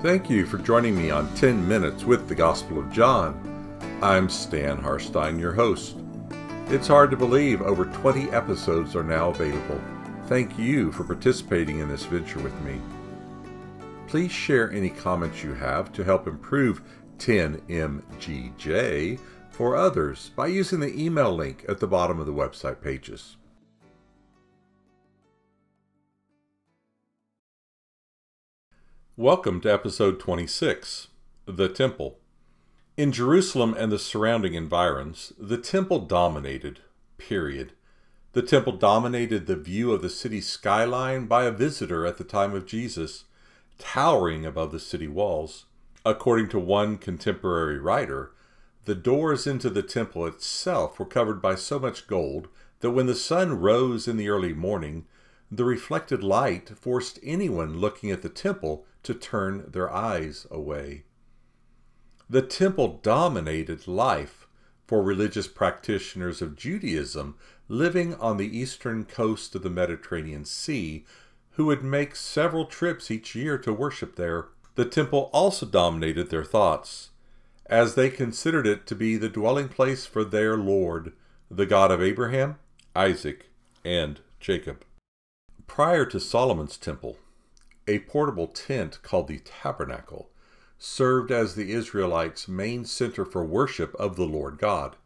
Thank you for joining me on 10 Minutes with the Gospel of John. I'm Stan Harstein, your host. It's hard to believe over 20 episodes are now available. Thank you for participating in this venture with me. Please share any comments you have to help improve 10MGJ for others by using the email link at the bottom of the website pages. Welcome to episode 26 The Temple. In Jerusalem and the surrounding environs, the temple dominated, period. The temple dominated the view of the city skyline by a visitor at the time of Jesus, towering above the city walls. According to one contemporary writer, the doors into the temple itself were covered by so much gold that when the sun rose in the early morning, the reflected light forced anyone looking at the temple to turn their eyes away. The temple dominated life for religious practitioners of Judaism living on the eastern coast of the Mediterranean Sea who would make several trips each year to worship there. The temple also dominated their thoughts, as they considered it to be the dwelling place for their Lord, the God of Abraham, Isaac, and Jacob. Prior to Solomon's temple, a portable tent called the tabernacle served as the Israelites' main center for worship of the Lord God.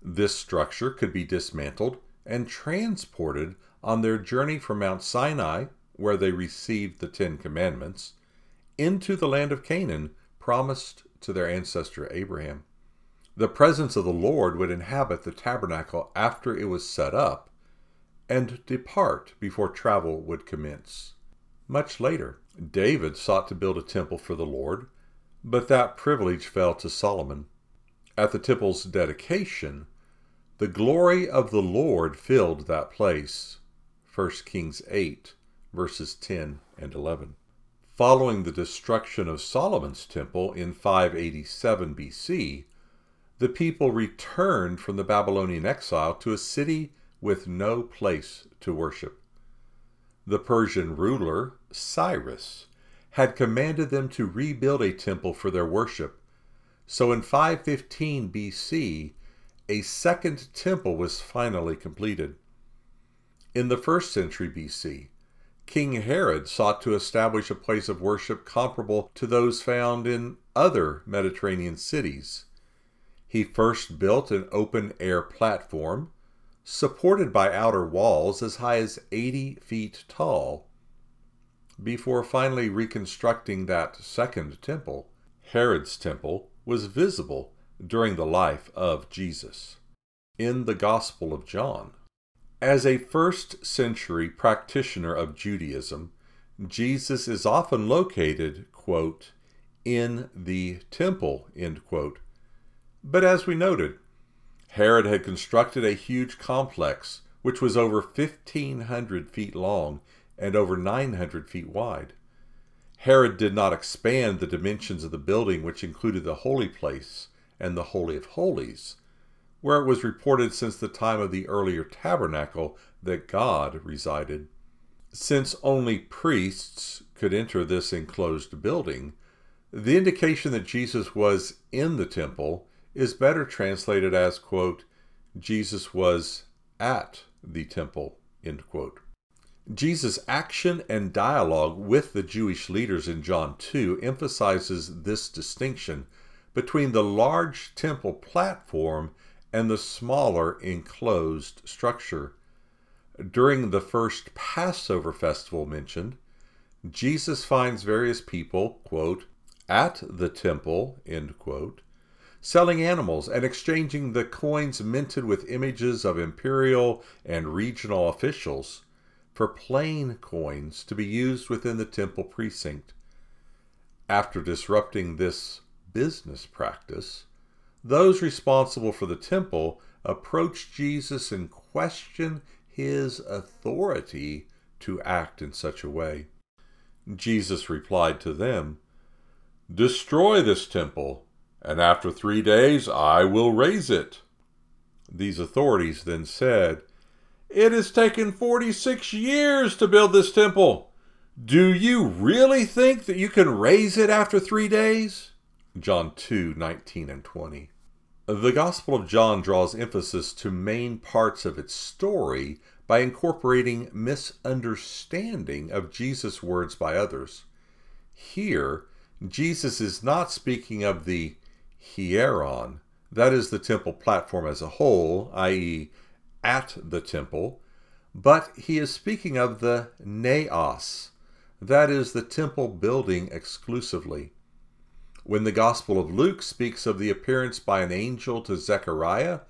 This structure could be dismantled and transported on their journey from Mount Sinai, where they received the Ten Commandments, into the land of Canaan promised to their ancestor Abraham. The presence of the Lord would inhabit the tabernacle after it was set up and depart before travel would commence. Much later, David sought to build a temple for the Lord, but that privilege fell to Solomon. At the temple's dedication, the glory of the Lord filled that place. 1 Kings 8, verses 10 and 11. Following the destruction of Solomon's temple in 587 BC, the people returned from the Babylonian exile to a city with no place to worship the Persian ruler, Cyrus, had commanded them to rebuild a temple for their worship. So in 515 BC, a second temple was finally completed. In the first century BC, King Herod sought to establish a place of worship comparable to those found in other Mediterranean cities. He first built an open air platform supported by outer walls as high as 80 feet tall. Before finally reconstructing that second temple, Herod's temple was visible during the life of Jesus. In the Gospel of John, as a first century practitioner of Judaism, Jesus is often located, quote, in the temple, end quote. But as we noted, Herod had constructed a huge complex which was over 1,500 feet long and over 900 feet wide. Herod did not expand the dimensions of the building, which included the holy place and the Holy of Holies, where it was reported since the time of the earlier tabernacle that God resided. Since only priests could enter this enclosed building, the indication that Jesus was in the temple is better translated as, quote, Jesus was at the temple, end quote. Jesus' action and dialogue with the Jewish leaders in John 2 emphasizes this distinction between the large temple platform and the smaller enclosed structure. During the first Passover festival mentioned, Jesus finds various people, quote, at the temple, end quote, selling animals and exchanging the coins minted with images of imperial and regional officials for plain coins to be used within the temple precinct. After disrupting this business practice, those responsible for the temple approached Jesus and questioned his authority to act in such a way. Jesus replied to them, Destroy this temple and after three days I will raise it. These authorities then said, It has taken 46 years to build this temple. Do you really think that you can raise it after three days? John 2 19 and 20. The Gospel of John draws emphasis to main parts of its story by incorporating misunderstanding of Jesus' words by others. Here, Jesus is not speaking of the hieron, that is the temple platform as a whole, i.e., at the temple, but he is speaking of the naos, that is the temple building exclusively. When the Gospel of Luke speaks of the appearance by an angel to Zechariah,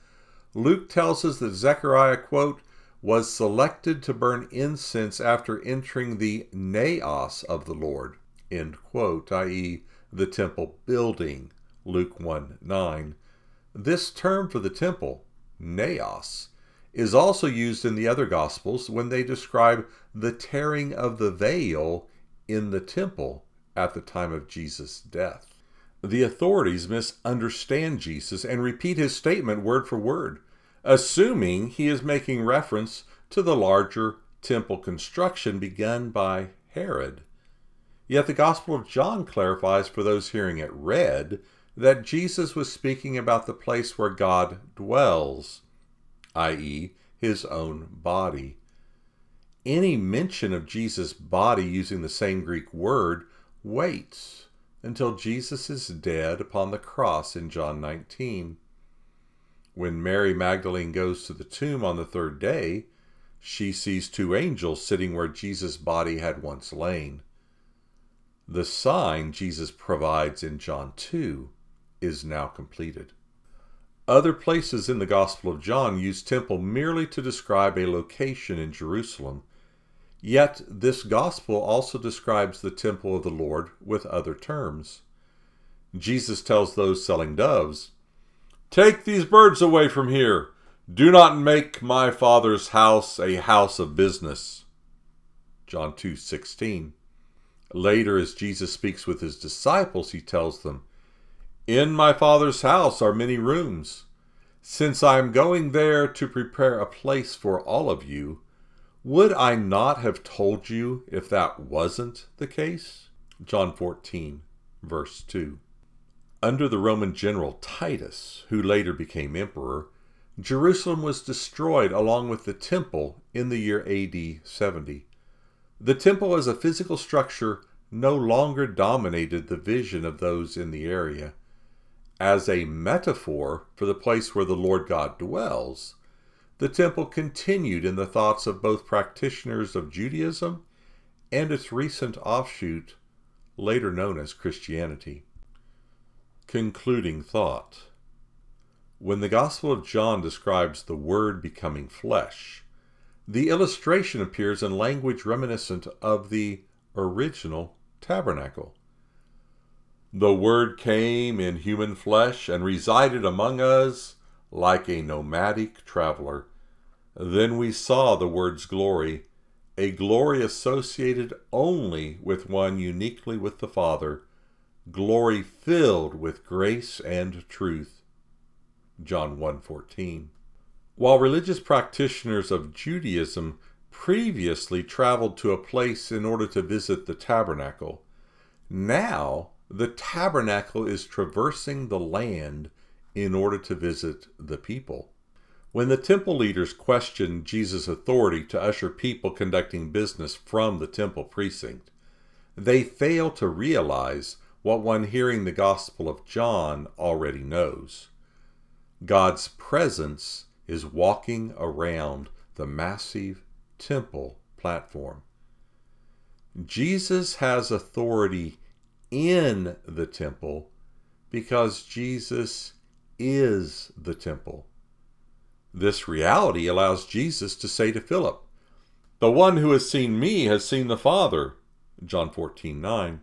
Luke tells us that Zechariah, quote, was selected to burn incense after entering the naos of the Lord, end quote, i.e., the temple building, Luke 1 9. This term for the temple, naos, is also used in the other Gospels when they describe the tearing of the veil in the temple at the time of Jesus' death. The authorities misunderstand Jesus and repeat his statement word for word, assuming he is making reference to the larger temple construction begun by Herod. Yet the Gospel of John clarifies for those hearing it read that Jesus was speaking about the place where God dwells i.e., his own body. Any mention of Jesus' body using the same Greek word waits until Jesus is dead upon the cross in John 19. When Mary Magdalene goes to the tomb on the third day, she sees two angels sitting where Jesus' body had once lain. The sign Jesus provides in John 2 is now completed. Other places in the Gospel of John use temple merely to describe a location in Jerusalem. Yet this Gospel also describes the temple of the Lord with other terms. Jesus tells those selling doves, Take these birds away from here. Do not make my Father's house a house of business. John 2:16. Later as Jesus speaks with his disciples, he tells them, in my Father's house are many rooms. Since I am going there to prepare a place for all of you, would I not have told you if that wasn't the case? John 14, verse 2. Under the Roman general Titus, who later became emperor, Jerusalem was destroyed along with the temple in the year AD 70. The temple as a physical structure no longer dominated the vision of those in the area as a metaphor for the place where the Lord God dwells, the temple continued in the thoughts of both practitioners of Judaism and its recent offshoot, later known as Christianity. Concluding thought When the Gospel of John describes the Word becoming flesh, the illustration appears in language reminiscent of the original tabernacle. The Word came in human flesh and resided among us like a nomadic traveler. Then we saw the Word's glory, a glory associated only with one uniquely with the Father, glory filled with grace and truth. John 1:14. While religious practitioners of Judaism previously traveled to a place in order to visit the tabernacle, now the tabernacle is traversing the land in order to visit the people. When the temple leaders questioned Jesus' authority to usher people conducting business from the temple precinct, they fail to realize what one hearing the Gospel of John already knows. God's presence is walking around the massive temple platform. Jesus has authority in the temple because Jesus is the temple. This reality allows Jesus to say to Philip, The one who has seen me has seen the Father. John 14 9.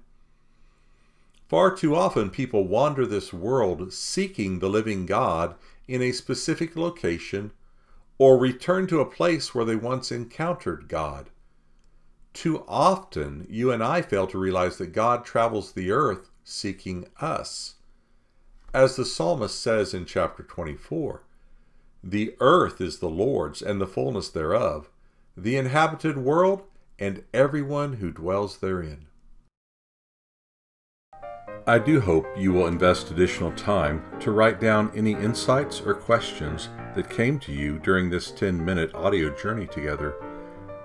Far too often people wander this world seeking the living God in a specific location or return to a place where they once encountered God. Too often, you and I fail to realize that God travels the earth seeking us. As the psalmist says in chapter 24, the earth is the Lord's and the fullness thereof, the inhabited world and everyone who dwells therein. I do hope you will invest additional time to write down any insights or questions that came to you during this 10 minute audio journey together.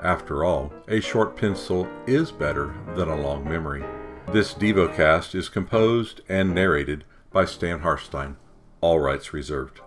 After all, a short pencil is better than a long memory. This DevoCast is composed and narrated by Stan Harstein, all rights reserved.